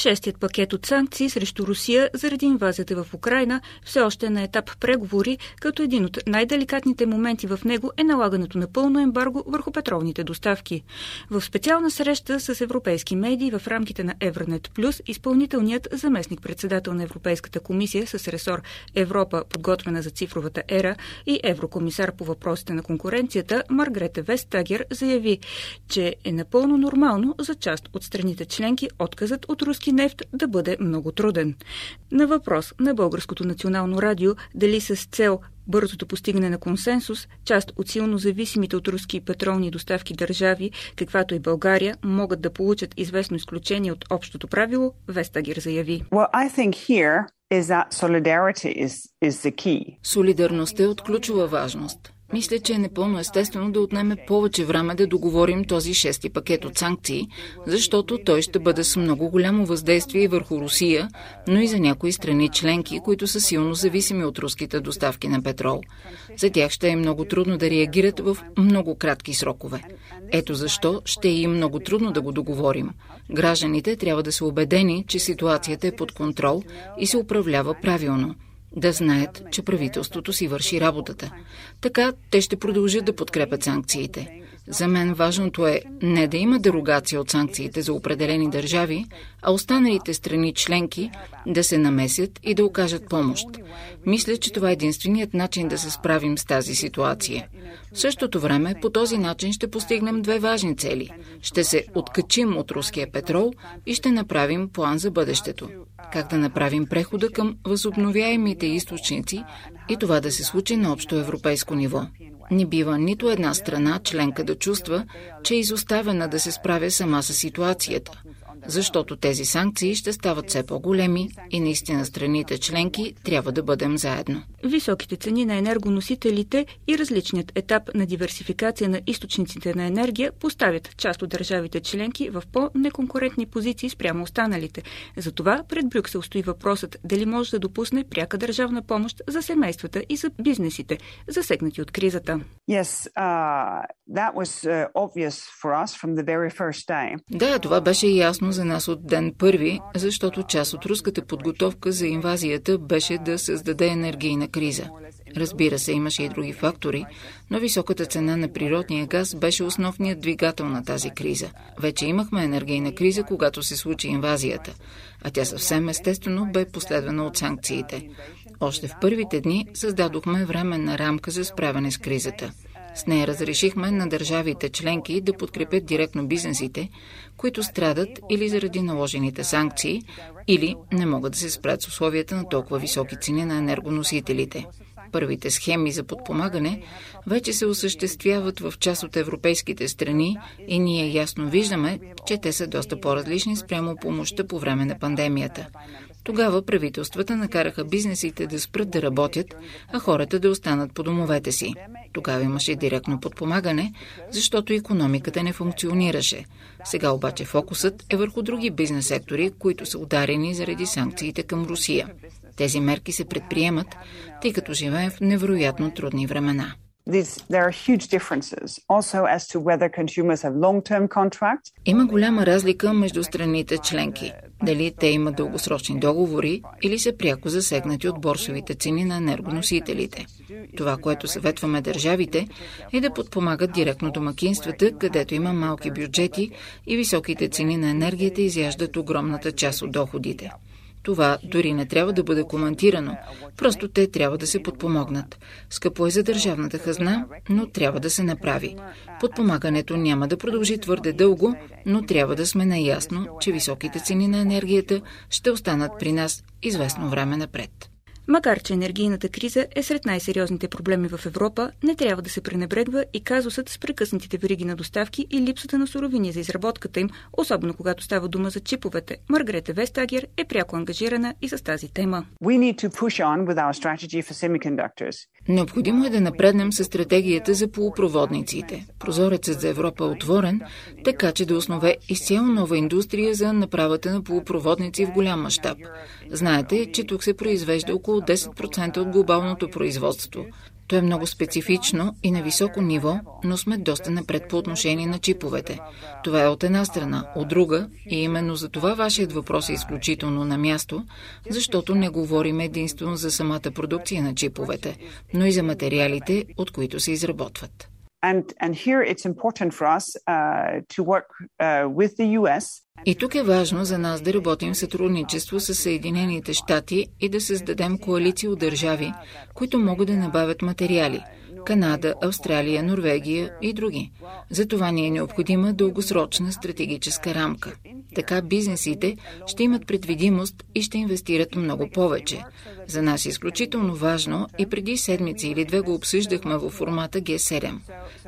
Шестият пакет от санкции срещу Русия заради инвазията в Украина все още е на етап преговори, като един от най-деликатните моменти в него е налагането на пълно ембарго върху петролните доставки. В специална среща с европейски медии в рамките на Евронет Плюс, изпълнителният заместник-председател на Европейската комисия с ресор Европа, подготвена за цифровата ера и еврокомисар по въпросите на конкуренцията Маргрете Вестагер заяви, че е напълно нормално за част от страните членки отказът от руски нефт да бъде много труден. На въпрос на Българското национално радио дали с цел бързото постигане на консенсус, част от силно зависимите от руски петролни доставки държави, каквато и България, могат да получат известно изключение от общото правило, Вестагер заяви. Well. Солидарността е от ключова важност. Мисля, че е непълно естествено да отнеме повече време да договорим този шести пакет от санкции, защото той ще бъде с много голямо въздействие върху Русия, но и за някои страни членки, които са силно зависими от руските доставки на петрол. За тях ще е много трудно да реагират в много кратки срокове. Ето защо ще е и много трудно да го договорим. Гражданите трябва да са убедени, че ситуацията е под контрол и се управлява правилно да знаят, че правителството си върши работата. Така те ще продължат да подкрепят санкциите. За мен важното е не да има дерогация от санкциите за определени държави, а останалите страни членки да се намесят и да окажат помощ. Мисля, че това е единственият начин да се справим с тази ситуация. В същото време, по този начин ще постигнем две важни цели. Ще се откачим от руския петрол и ще направим план за бъдещето. Как да направим прехода към възобновяемите източници и това да се случи на общо европейско ниво. Не бива нито една страна членка да чувства, че е изоставена да се справя сама с ситуацията, защото тези санкции ще стават все по-големи и наистина страните членки трябва да бъдем заедно. Високите цени на енергоносителите и различният етап на диверсификация на източниците на енергия поставят част от държавите членки в по-неконкурентни позиции спрямо останалите. Затова пред Брюксел стои въпросът дали може да допусне пряка държавна помощ за семействата и за бизнесите, засегнати от кризата. Yes, uh, that was uh, obvious for us from the very first day. Да, това беше ясно за нас от ден първи, защото част от руската подготовка за инвазията беше да създаде енергийна криза. Разбира се, имаше и други фактори, но високата цена на природния газ беше основният двигател на тази криза. Вече имахме енергийна криза, когато се случи инвазията, а тя съвсем естествено бе последвана от санкциите. Още в първите дни създадохме временна рамка за справяне с кризата. С нея разрешихме на държавите членки да подкрепят директно бизнесите, които страдат или заради наложените санкции, или не могат да се спрат с условията на толкова високи цени на енергоносителите. Първите схеми за подпомагане вече се осъществяват в част от европейските страни и ние ясно виждаме, че те са доста по-различни спрямо помощта по време на пандемията. Тогава правителствата накараха бизнесите да спрат да работят, а хората да останат по домовете си. Тогава имаше директно подпомагане, защото економиката не функционираше. Сега обаче фокусът е върху други бизнес сектори, които са ударени заради санкциите към Русия. Тези мерки се предприемат, тъй като живеем в невероятно трудни времена. Има голяма разлика между страните членки. Дали те имат дългосрочни договори или са пряко засегнати от борсовите цени на енергоносителите. Това, което съветваме държавите, е да подпомагат директно домакинствата, където има малки бюджети и високите цени на енергията изяждат огромната част от доходите. Това дори не трябва да бъде коментирано, просто те трябва да се подпомогнат. Скъпо е за държавната хазна, но трябва да се направи. Подпомагането няма да продължи твърде дълго, но трябва да сме наясно, че високите цени на енергията ще останат при нас известно време напред. Макар, че енергийната криза е сред най-сериозните проблеми в Европа, не трябва да се пренебрегва и казусът с прекъснатите вериги на доставки и липсата на суровини за изработката им, особено когато става дума за чиповете. Маргрете Вестагер е пряко ангажирана и с тази тема. Необходимо е да напреднем с стратегията за полупроводниците. Прозорецът за Европа е отворен, така че да основе изцяло нова индустрия за направата на полупроводници в голям мащаб. Знаете, че тук се произвежда около 10% от глобалното производство. То е много специфично и на високо ниво, но сме доста напред по отношение на чиповете. Това е от една страна. От друга, и именно за това вашият въпрос е изключително на място, защото не говорим единствено за самата продукция на чиповете, но и за материалите, от които се изработват. Uh, uh, и тук е важно за нас да работим в сътрудничество с Съединените щати и да създадем коалиция от държави, които могат да набавят материали – Канада, Австралия, Норвегия и други. За това ни е необходима дългосрочна стратегическа рамка. Така бизнесите ще имат предвидимост и ще инвестират много повече. За нас е изключително важно и преди седмици или две го обсъждахме в формата G7.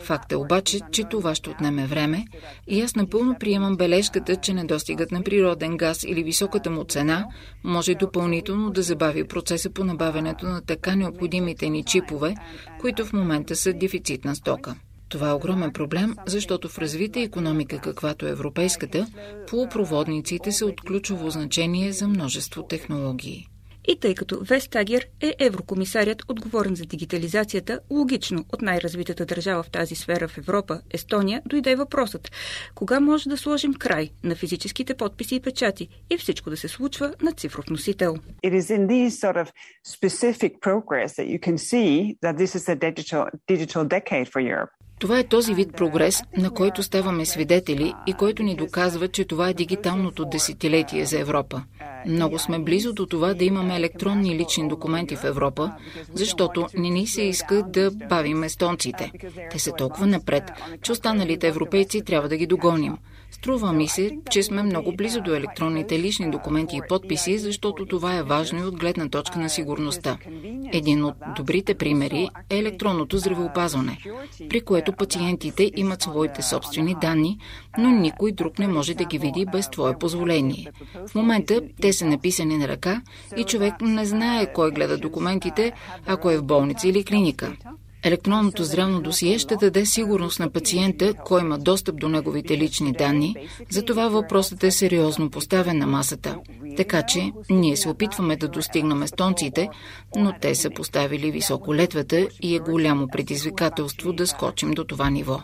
Факт е обаче, че това ще отнеме време и аз напълно приемам бележката, че недостигът на природен газ или високата му цена може допълнително да забави процеса по набавянето на така необходимите ни чипове, които в момента са дефицитна стока. Това е огромен проблем, защото в развита економика, каквато е европейската, полупроводниците са от ключово значение за множество технологии. И тъй като Вестагер е еврокомисарят, отговорен за дигитализацията, логично от най-развитата държава в тази сфера в Европа, Естония, дойде въпросът кога може да сложим край на физическите подписи и печати и всичко да се случва на цифров носител. It is in these sort of specific progress that you can see that this is a digital, digital decade for Europe. Това е този вид прогрес, на който ставаме свидетели и който ни доказва, че това е дигиталното десетилетие за Европа. Много сме близо до това да имаме електронни лични документи в Европа, защото не ни се иска да бавим естонците. Те са толкова напред, че останалите европейци трябва да ги догоним. Струва ми се, че сме много близо до електронните лични документи и подписи, защото това е важно и от гледна точка на сигурността. Един от добрите примери е електронното здравеопазване, при което пациентите имат своите собствени данни, но никой друг не може да ги види без твое позволение. В момента те са написани на ръка и човек не знае кой гледа документите, ако е в болница или клиника. Електронното здравно досие ще даде сигурност на пациента, кой има достъп до неговите лични данни, затова въпросът е сериозно поставен на масата. Така че ние се опитваме да достигнем естонците, но те са поставили високо летвата и е голямо предизвикателство да скочим до това ниво.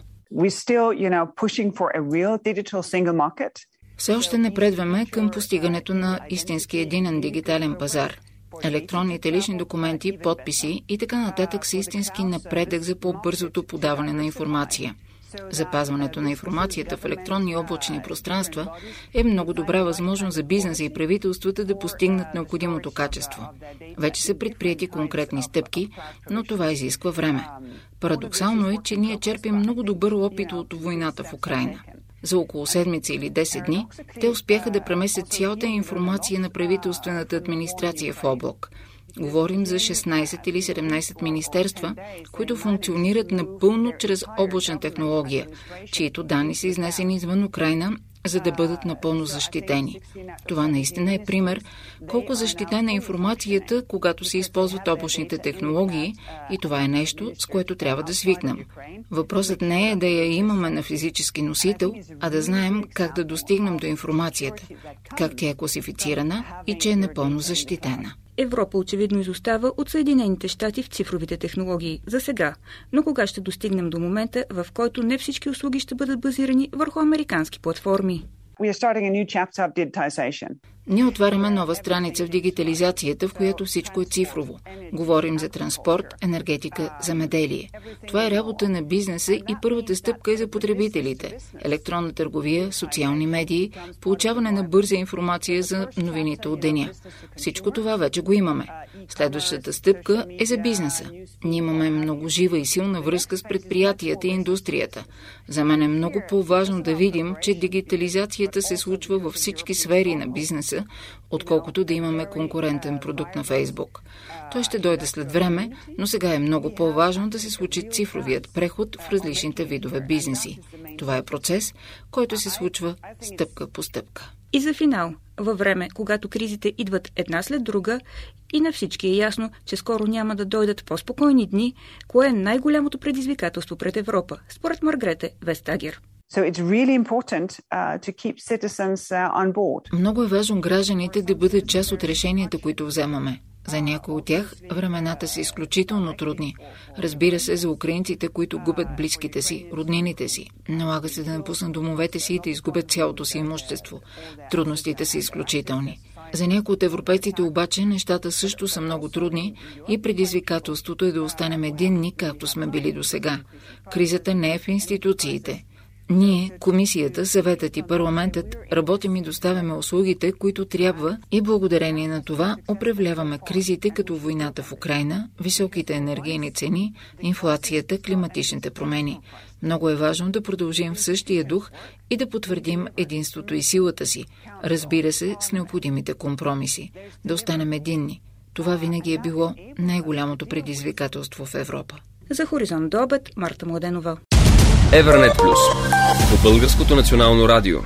Все още напредваме към постигането на истински единен дигитален пазар – Електронните лични документи, подписи и така нататък са истински напредък за по-бързото подаване на информация. Запазването на информацията в електронни облачни пространства е много добра възможност за бизнеса и правителствата да постигнат необходимото качество. Вече са предприяти конкретни стъпки, но това изисква време. Парадоксално е, че ние черпим много добър опит от войната в Украина. За около седмица или 10 дни те успяха да преместят цялата информация на правителствената администрация в облак. Говорим за 16 или 17 министерства, които функционират напълно чрез облачна технология, чието данни са изнесени извън Украина за да бъдат напълно защитени. Това наистина е пример колко защитена е информацията, когато се използват облачните технологии и това е нещо, с което трябва да свикнем. Въпросът не е да я имаме на физически носител, а да знаем как да достигнем до информацията, как тя е класифицирана и че е напълно защитена. Европа очевидно изостава от Съединените щати в цифровите технологии. За сега, но кога ще достигнем до момента, в който не всички услуги ще бъдат базирани върху американски платформи? Ние отваряме нова страница в дигитализацията, в която всичко е цифрово. Говорим за транспорт, енергетика, замеделие. Това е работа на бизнеса и първата стъпка е за потребителите. Електронна търговия, социални медии, получаване на бърза информация за новините от деня. Всичко това вече го имаме. Следващата стъпка е за бизнеса. Ние имаме много жива и силна връзка с предприятията и индустрията. За мен е много по-важно да видим, че дигитализацията се случва във всички сфери на бизнеса бизнеса, отколкото да имаме конкурентен продукт на Фейсбук. Той ще дойде след време, но сега е много по-важно да се случи цифровият преход в различните видове бизнеси. Това е процес, който се случва стъпка по стъпка. И за финал, във време, когато кризите идват една след друга и на всички е ясно, че скоро няма да дойдат по-спокойни дни, кое е най-голямото предизвикателство пред Европа, според Маргрете Вестагер. So it's really important uh, to keep citizens uh, on board. Много е важно гражданите да бъдат част от решенията, които вземаме. За някои от тях времената са изключително трудни. Разбира се, за украинците, които губят близките си, роднините си. Налага се да напуснат домовете си и да изгубят цялото си имущество. Трудностите са изключителни. За някои от европейците обаче нещата също са много трудни и предизвикателството е да останем единни, както сме били до сега. Кризата не е в институциите. Ние, комисията, съветът и парламентът, работим и доставяме услугите, които трябва и благодарение на това управляваме кризите като войната в Украина, високите енергийни цени, инфлацията, климатичните промени. Много е важно да продължим в същия дух и да потвърдим единството и силата си, разбира се, с необходимите компромиси, да останем единни. Това винаги е било най-голямото предизвикателство в Европа. За Хоризонт до обед, Марта Младенова. Евернет Плюс по Българското национално радио.